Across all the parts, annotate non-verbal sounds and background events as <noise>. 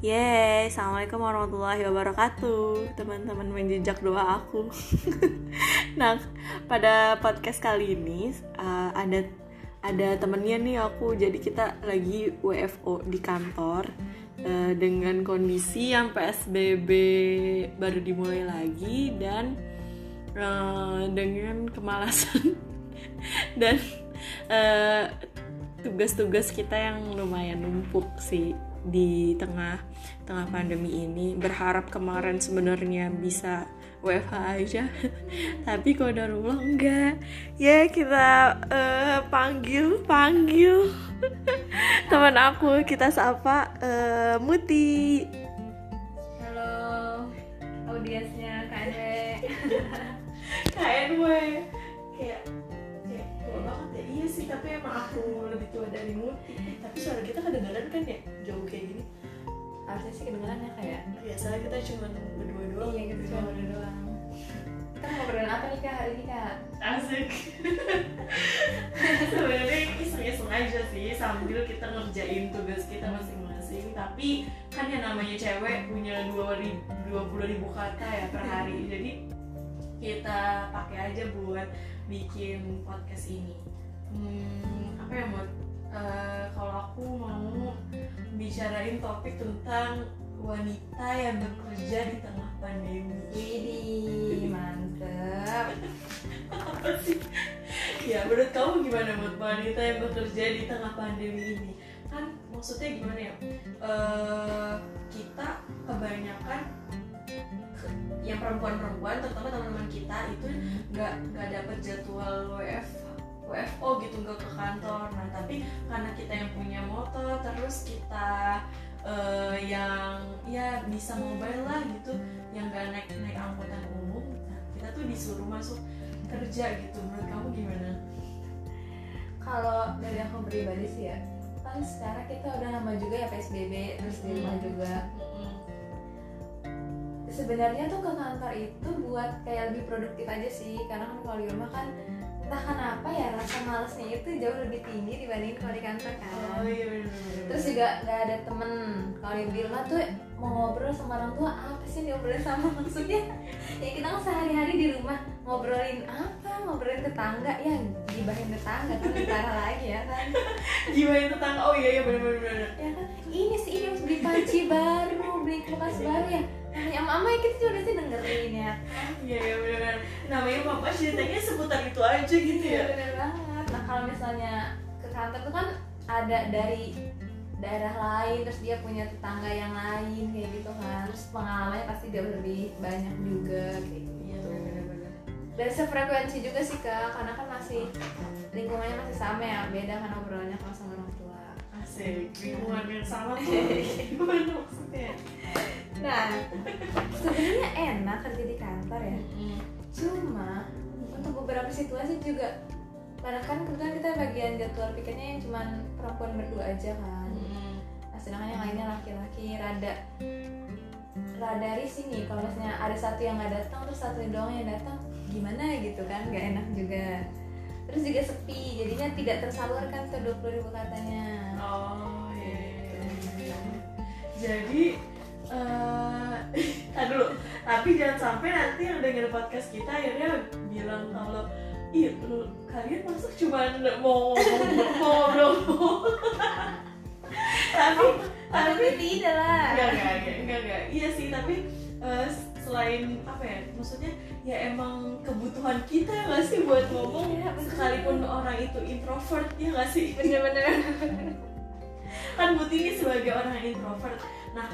Yeay, Assalamualaikum warahmatullahi wabarakatuh Teman-teman menjejak doa aku. <laughs> Nah, pada podcast kali ini uh, Ada ada temennya nih aku. Jadi kita lagi WFO di kantor uh, Dengan kondisi yang PSBB baru dimulai lagi Dan uh, dengan kemalasan <laughs> Dan uh, tugas-tugas kita yang lumayan numpuk sih di tengah tengah pandemi ini berharap kemarin sebenarnya bisa WFH aja. <laughs> Tapi kok darulah enggak. Ya kita uh, panggil panggil. <laughs> Teman aku kita sapa uh, Muti. Halo audiensnya KNW KNW dari Muti tapi suara kita kedengaran kan ya? Jauh kayak gini. Harusnya sih kedengeran ya kayak biasanya kita cuma berdua doang. Iya gitu cuma berdua doang. Kita mau ngobrolin apa nih kak hari ini kak? Asik. <laughs> Sebenarnya iseng-iseng aja sih sambil kita ngerjain tugas kita masing-masing. Tapi kan yang namanya cewek punya dua dua puluh ribu kata ya per hari. Jadi kita pakai aja buat bikin podcast ini. Hmm, apa ya buat uh, kalau aku mau bicarain topik tentang wanita yang bekerja di tengah pandemi. Widih, mantep. <laughs> apa sih? Ya, menurut kamu gimana buat wanita yang bekerja di tengah pandemi ini? Kan maksudnya gimana ya? Uh, kita kebanyakan yang perempuan-perempuan, terutama teman-teman kita itu nggak nggak dapat jadwal WF WFO gitu nggak ke kantor. Nah tapi karena kita yang punya motor, terus kita uh, yang ya bisa mobile lah gitu yang gak naik naik angkutan umum nah, kita tuh disuruh masuk kerja gitu menurut kamu gimana? Kalau dari aku pribadi sih ya kan sekarang kita udah lama juga ya PSBB terus di rumah juga sebenarnya tuh ke kantor itu buat kayak lebih produktif aja sih karena kan kalau di rumah kan entah kenapa ya rasa malesnya itu jauh lebih tinggi dibanding kalau di kantor kan. Oh, iya, bener, bener. terus juga nggak ada temen. Kalau di rumah tuh mau ngobrol sama orang tua apa sih diobrolin sama? <laughs> Maksudnya ya kita kan sehari-hari di rumah ngobrolin apa? Ngobrolin tetangga. Ya gibahin tetangga kan lebih parah lagi ya kan. <laughs> Gibahin tetangga. Oh iya iya bener bener. Ya kan? Ini sih ini harus beli panci baru beli kulkas baru ya namanya mama ya kita juga sih dengerin ya. Iya iya bener namanya mama ceritanya seputar itu aja gitu ya. Bener banget. Nah kalau misalnya ke kantor tuh kan ada dari daerah lain terus dia punya tetangga yang lain kayak gitu kan. Terus pengalamannya pasti jauh lebih banyak juga kayak gitu. Iya bener bener dan sefrekuensi juga sih kak karena kan masih lingkungannya masih sama ya beda kan obrolannya kalau sama orang tua. Asik lingkungan yang sama tuh. <laughs> Gimana maksudnya nah sebenarnya enak kerja di kantor ya. Cuma untuk beberapa situasi juga karena kan kebetulan kita bagian jadwal pikirnya yang cuma perempuan berdua aja kan. Nah sedangkan yang lainnya laki-laki rada rada risih nih. Kalau misalnya ada satu yang nggak datang terus satu doang yang datang gimana gitu kan? Nggak enak juga. Terus juga sepi jadinya tidak tersalurkan tuh dua puluh ribu katanya. Oh iya, iya. jadi <laughs> uh, dulu. Tapi jangan sampai nanti yang denger podcast kita akhirnya bilang kalau ih lu kalian masuk cuma mau ngomong mau ngobrol <laughs> tapi tapi tidak lah. Enggak enggak enggak enggak iya sih tapi uh, selain apa ya maksudnya ya emang kebutuhan kita nggak sih buat ngomong? ya, sekalipun orang itu introvert ya nggak sih? Bener-bener. Kan Buti ini sebagai orang introvert nah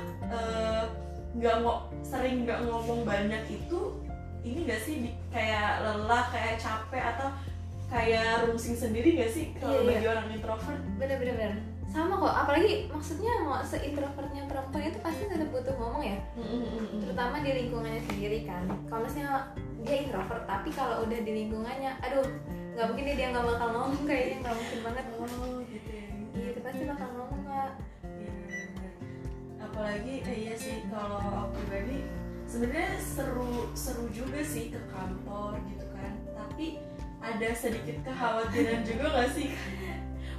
nggak uh, mau sering nggak ngomong banyak itu ini gak sih kayak lelah kayak capek atau kayak rungsing sendiri gak sih kalau iya, bagi iya. orang introvert? Bener-bener sama kok apalagi maksudnya mau seintrovertnya perempuan itu pasti tetap butuh ngomong ya. Terutama di lingkungannya sendiri kan. Kalau misalnya dia introvert tapi kalau udah di lingkungannya aduh nggak mungkin dia nggak bakal ngomong kayaknya nggak mungkin banget. Oh gitu ya. Iya pasti bakal ngomong nggak Iya, bener. Apalagi eh, iya sih kalau aku pribadi sebenarnya seru seru juga sih ke kantor gitu kan. Tapi ada sedikit kekhawatiran <laughs> juga gak sih?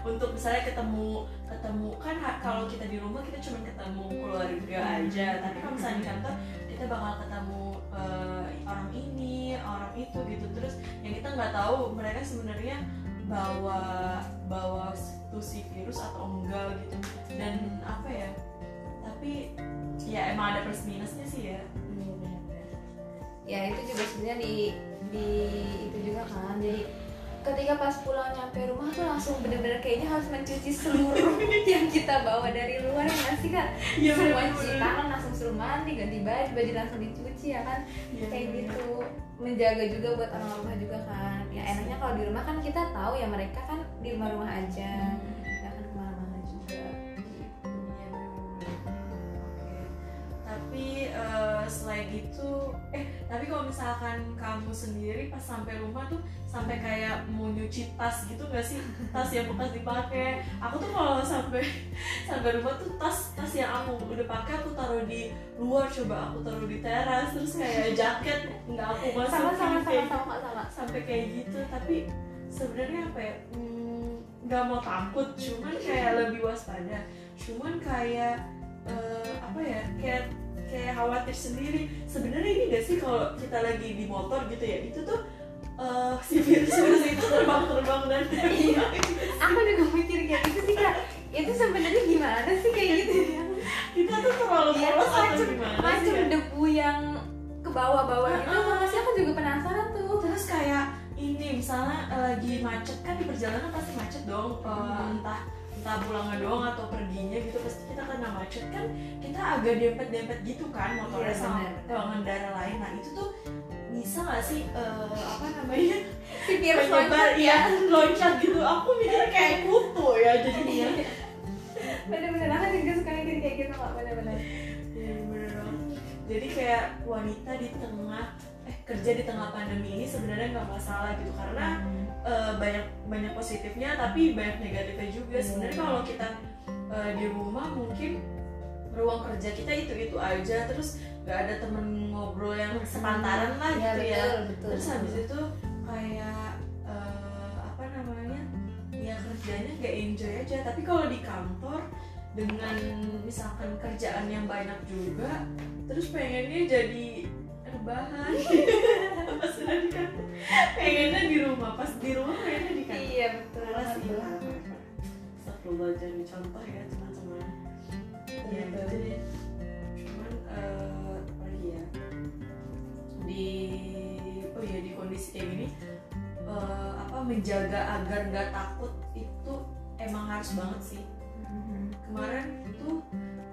Untuk misalnya ketemu ketemu kan kalau kita di rumah kita cuma ketemu keluarga aja. Tapi kalau misalnya di kantor kita bakal ketemu eh, orang ini orang itu gitu. Terus yang kita nggak tahu mereka sebenarnya bawa bawa tuh si virus atau enggak gitu. Dan apa ya tapi ya emang ada plus minusnya sih ya. Iya, ya itu juga sebenarnya di di itu juga kan. Jadi ketika pas pulang nyampe rumah tuh langsung bener-bener kayaknya harus mencuci seluruh <laughs> yang kita bawa dari luar ya nggak sih kak? Iya, semua cuci tangan langsung suruh mandi ganti baju baju langsung dicuci ya kan? Iya, kayak bener. gitu. Menjaga juga buat orang rumah juga kan. Ya enaknya kalau di rumah kan kita tahu ya mereka kan di rumah-rumah aja eh, selain itu, eh tapi kalau misalkan kamu sendiri pas sampai rumah tuh sampai kayak mau nyuci tas gitu gak sih? Tas yang bekas dipakai. Aku tuh kalau sampai sampai rumah tuh tas tas yang aku udah pakai aku taruh di luar coba aku taruh di teras terus kayak jaket nggak aku masukin sama sama sama sama sama sampai kayak gitu tapi sebenarnya apa ya hmm, nggak mau takut cuman kayak lebih waspada cuman kayak eh, apa ya kayak kayak khawatir sendiri sebenarnya ini gak sih kalau kita lagi di motor gitu ya itu tuh eh, si virus virus itu terbang terbang dan <laughs> Iya. aku juga mikir kayak gitu sih kak itu sebenarnya gimana sih kayak gitu ya kita tuh terlalu Iya, polos atau macam gimana sih macam ya? debu yang ke bawah-bawah gitu makanya sih aku juga penasaran tuh terus kayak ini misalnya eh, lagi macet kan di perjalanan pasti macet dong Hmm. entah entah pulangnya doang atau perginya gitu pasti kita kena macet. Kan kita agak dempet dempet gitu kan motornya Iya, sama pengendara lain. Nah itu tuh bisa gak sih eh, apa namanya? Si virus penyebar loncat ya? loncat gitu. Aku mikir kayak kutu ya jadinya bener-bener aku juga suka mikir kayak gitu kak. Bener-bener. Iya, jadi kayak wanita di tengah kerja di tengah pandemi ini sebenarnya nggak masalah gitu. Karena eh, banyak banyak positifnya tapi banyak negatifnya juga. Iya. sebenarnya kalau kita eh, di rumah mungkin ruang kerja kita itu itu aja. Terus nggak ada temen ngobrol yang sepantaran lah ya gitu ya. betul betul. Terus habis itu kayak eh, apa namanya ya kerjanya nggak enjoy aja. Tapi kalau di kantor dengan misalkan kerjaan yang banyak juga terus pengennya jadi rebahan pas <laughs> udah di kantor pengennya di rumah pas di rumah pengennya di kantor. Iya betul. Betul. iya Astagfirullah jangan dicontoh ya teman-teman ya gitu deh cuman apa lagi ya? Di oh ya di kondisi kayak gini eh, apa menjaga agar nggak takut itu emang harus banget sih. Mhm. kemarin itu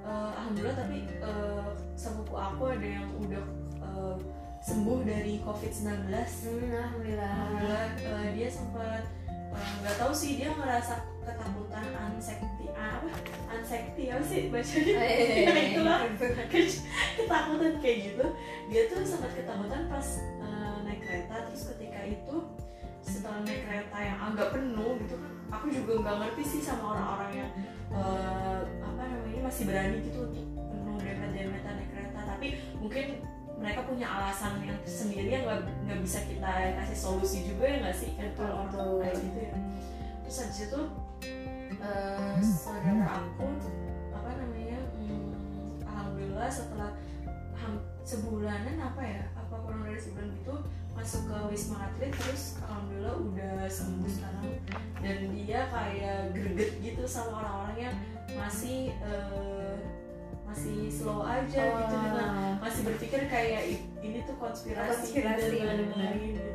eh, alhamdulillah tapi eh, sepupu aku ada yang udah eh, sembuh dari covid 19 Hmm, alhamdulillah. Alhamdulillah eh, dia sempat eh, nggak tahu sih dia ngerasa ketakutan anxiety ah, apa? Anxiety apa sih bacanya? Eh, eh, eh, Ya, itulah eh. ketakutan kayak gitu. Dia tuh sempat ketakutan pas eh, naik kereta. Terus ketika itu setelah naik kereta yang agak penuh gitu kan aku juga nggak ngerti sih sama orang-orang yang eh, apa namanya masih berani gitu untuk penuh dempet-dempetan naik kereta. Tapi mungkin mereka punya alasan yang sendiri yang nggak nggak bisa kita kasih solusi juga ya nggak sih? Kan kalau orang kayak gitu ya. Terus habis itu eh, saudara aku apa namanya hmm, alhamdulillah setelah ham- sebulanan apa ya apa kurang dari sebulan gitu masuk ke wisma atlet terus alhamdulillah udah sembuh sekarang. Dan dia kayak greget gitu sama orang-orang yang masih eh, masih slow aja gitu dengan Oh. masih berpikir kayak ini tuh konspirasi, Konspirasi, dan lain-lain gitu.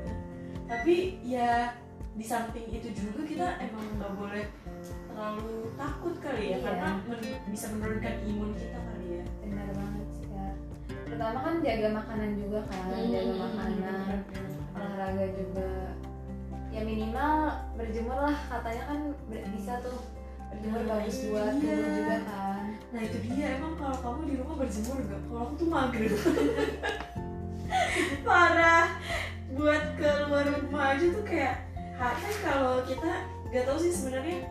Tapi ya di samping itu juga kita emang nggak boleh terlalu takut kali ya Iya. karena men- bisa menurunkan imun kita kali ya. benar banget sih kak pertama kan jaga makanan juga kan Hmm. jaga makanan olahraga juga ya minimal berjemur lah katanya kan bisa tuh berjemur Nah, bagus itu buat dia. tubuh juga kan Nah itu dia emang kalau kamu di rumah berjemur gak? Kalau aku tuh maghrib. <laughs> Parah. Buat keluar rumah aja tuh kayak ha- kan kalau kita gak tahu sih sebenarnya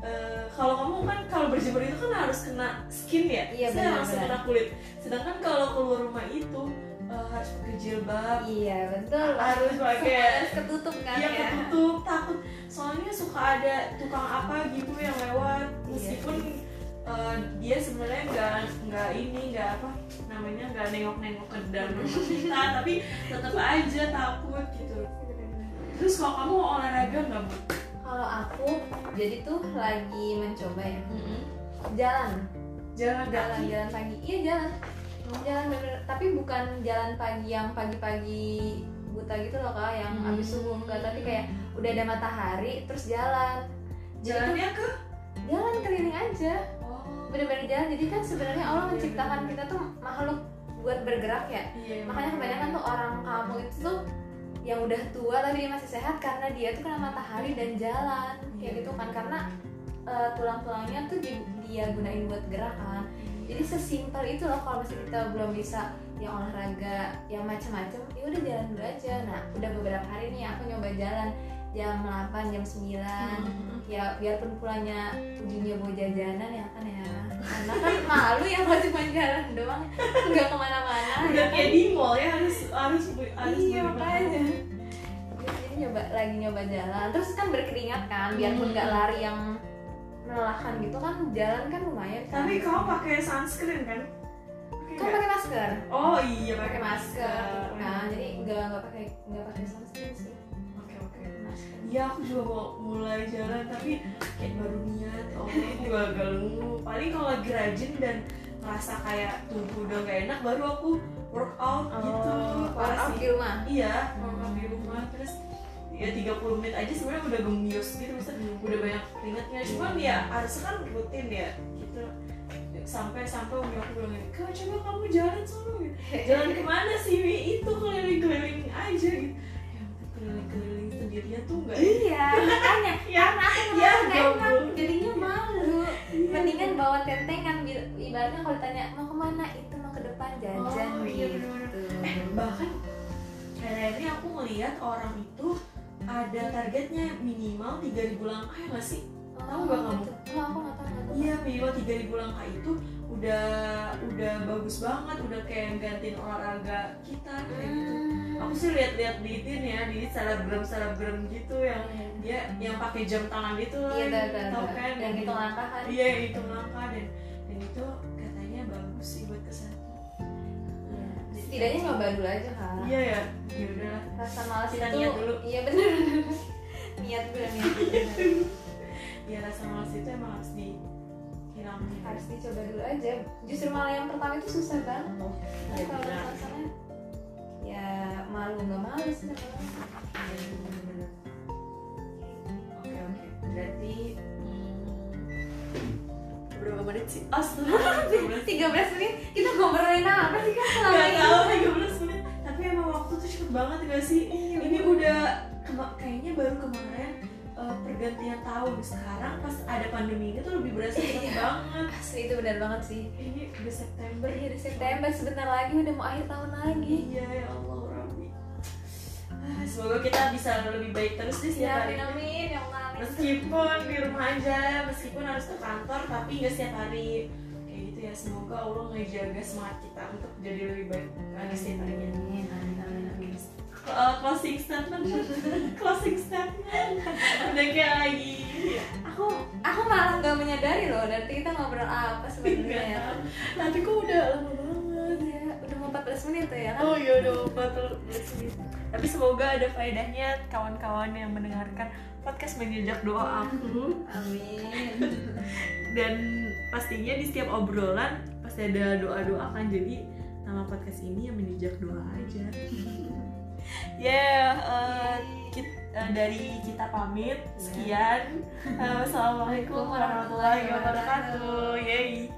eh, kalau kamu kan kalau berjemur itu kan harus kena skin ya, Iya, benar, benar. kena kulit. Sedangkan kalau keluar rumah itu uh, harus pakai jilbab iya betul harus pakai harus ketutup kan Iya ya ketutup takut soalnya suka ada tukang apa gitu yang lewat Iya meskipun uh, dia sebenarnya nggak nggak ini nggak apa namanya nggak nengok-nengok ke dalam rumah kita <laughs> tapi tetap aja takut gitu. Terus kalau kamu olahraga nggak bu? kalau aku jadi tuh lagi mencoba ya. Jalan jalan. Jalan kaki? Jalan pagi. Iya jalan. Jalan bener. Tapi bukan jalan pagi yang pagi-pagi buta gitu loh kak yang Hmm. abis subuh enggak tapi kayak udah ada matahari terus jalan. Jalannya ke? Jalan keliling aja bener-bener jalan. Jadi kan sebenarnya Allah menciptakan kita tuh makhluk buat bergerak ya. Iya makanya kebanyakan tuh orang kampung itu tuh yang udah tua tapi dia masih sehat karena dia tuh kena matahari dan jalan. Kayak gitu kan. karena eh, tulang-tulangnya tuh di- dia gunain buat gerak kan. Jadi sesimpel itu loh kalau misalnya kita belum bisa yang olahraga yang macam-macam ya udah jalan dulu aja. Nah udah beberapa hari nih aku nyoba jalan. Jam 8 jam 9 Hmm. Ya biarpun pulangnya ujungnya bawa jajanan ya kan ya. Karena kan malu ya kalau cuma jalan doang. Nggak ke mana-mana udah ya kayak di mall ya harus harus harus iya makanya. jadi nyoba lagi nyoba jalan. Terus kan berkeringat kan biarpun nggak Hmm. lari yang melelahkan gitu kan jalan kan lumayan kan. Tapi kamu pakai sunscreen kan? Kan pakai masker. Oh iya pakai masker. gitu kan. Jadi nggak nggak pakai nggak pakai sunscreen sih Iya aku juga mau mulai jalan tapi kayak baru niat oh juga gagal paling kalau lagi rajin dan ngerasa kayak tubuh udah gak enak baru aku workout gitu. Parah workout sih. di rumah? Iya workout di rumah. Terus ya 30 menit aja sebenarnya udah gemius gitu misalnya udah banyak keringatnya. Cuman ya harusnya kan rutin ya gitu. Sampai sampai umi aku bilang gini kak coba kamu jalan sono gitu <laughs> jalan ke mana sih Wi? itu keliling-keliling aja gitu. Ya ampun, keliling-keliling sendirian tuh enggak iya makanya <laughs> ya karena aku Ya, enak goblok. jadinya malu mendingan bawa tentengan ibaratnya kalau ditanya mau ke mana itu mau ke depan jajan Oh, iya, gitu bener-bener. eh bahkan akhir ini aku ngeliat orang itu ada targetnya minimal 3000 langkah ya nggak sih? Tahu nggak kamu? gitu. oh aku nggak tahu. Iya minimal 3000 langkah itu udah udah bagus banget, udah kayak gantiin olahraga kita kayak gitu. Aku sih lihat-lihat di ini ya di selebgram selebgram gitu yang Iya. dia yang pakai jam tangan itu loh, Iya, tahu. kan? yang itu langkah kan Iya hitung langkah dan dan itu katanya bagus sih buat kesehatan. Iya. setidaknya nyoba dulu aja kan Iya ya, ya udah. rasa malas Kita itu niat dulu. iya bener <laughs> niat dulu niat dulu <laughs> Ya rasa malas itu emang harus dihilangin. harus dicoba dulu aja justru malah yang pertama itu susah banget Tapi Iya, kalau benar. rasanya ya malu nggak malu sih. Iya. Oke oke. Berarti hmm, berapa menit sih? <laughs> Astaga. 13 menit kita ngobrolin apa sih kan selama Gak tahu 13 menit. Tapi emang waktu tuh cepet banget gak sih? Iya, Ini udah kayaknya baru kemarin uh, pergantian tahun. Sekarang pas ada pandemi ini tuh lebih berasa cepet Iya. banget. asli itu benar banget sih Ini udah September. Iya di September sebentar lagi udah mau akhir tahun lagi Iya ya Allah Semoga kita bisa lebih baik terus deh ya setiap hari. amin ya Allah Meskipun di rumah aja, meskipun harus ke kantor, tapi nggak setiap hari. Kayak gitu ya. Semoga Allah ngejaga semangat kita untuk jadi lebih baik lagi setiap harinya. amin amin amin amin Uh, closing statement, <laughs> closing statement. Udah kayak lagi. ya. aku aku malah nggak menyadari loh dari kita ngobrol apa sebenarnya ya. Tapi kok udah lama banget. Iya, udah mau 14 menit tuh ya kan Oh iya udah 14 menit. Tapi semoga ada faedahnya kawan-kawan yang mendengarkan podcast menjejak doa aku amin dan pastinya di setiap obrolan pasti ada doa-doa kan jadi nama podcast ini yang menjejak doa aja. ya eh, kit- eh, dari kita pamit sekian. Eh, Wassalamualaikum warahmatullahi wabarakatuh. Yeay.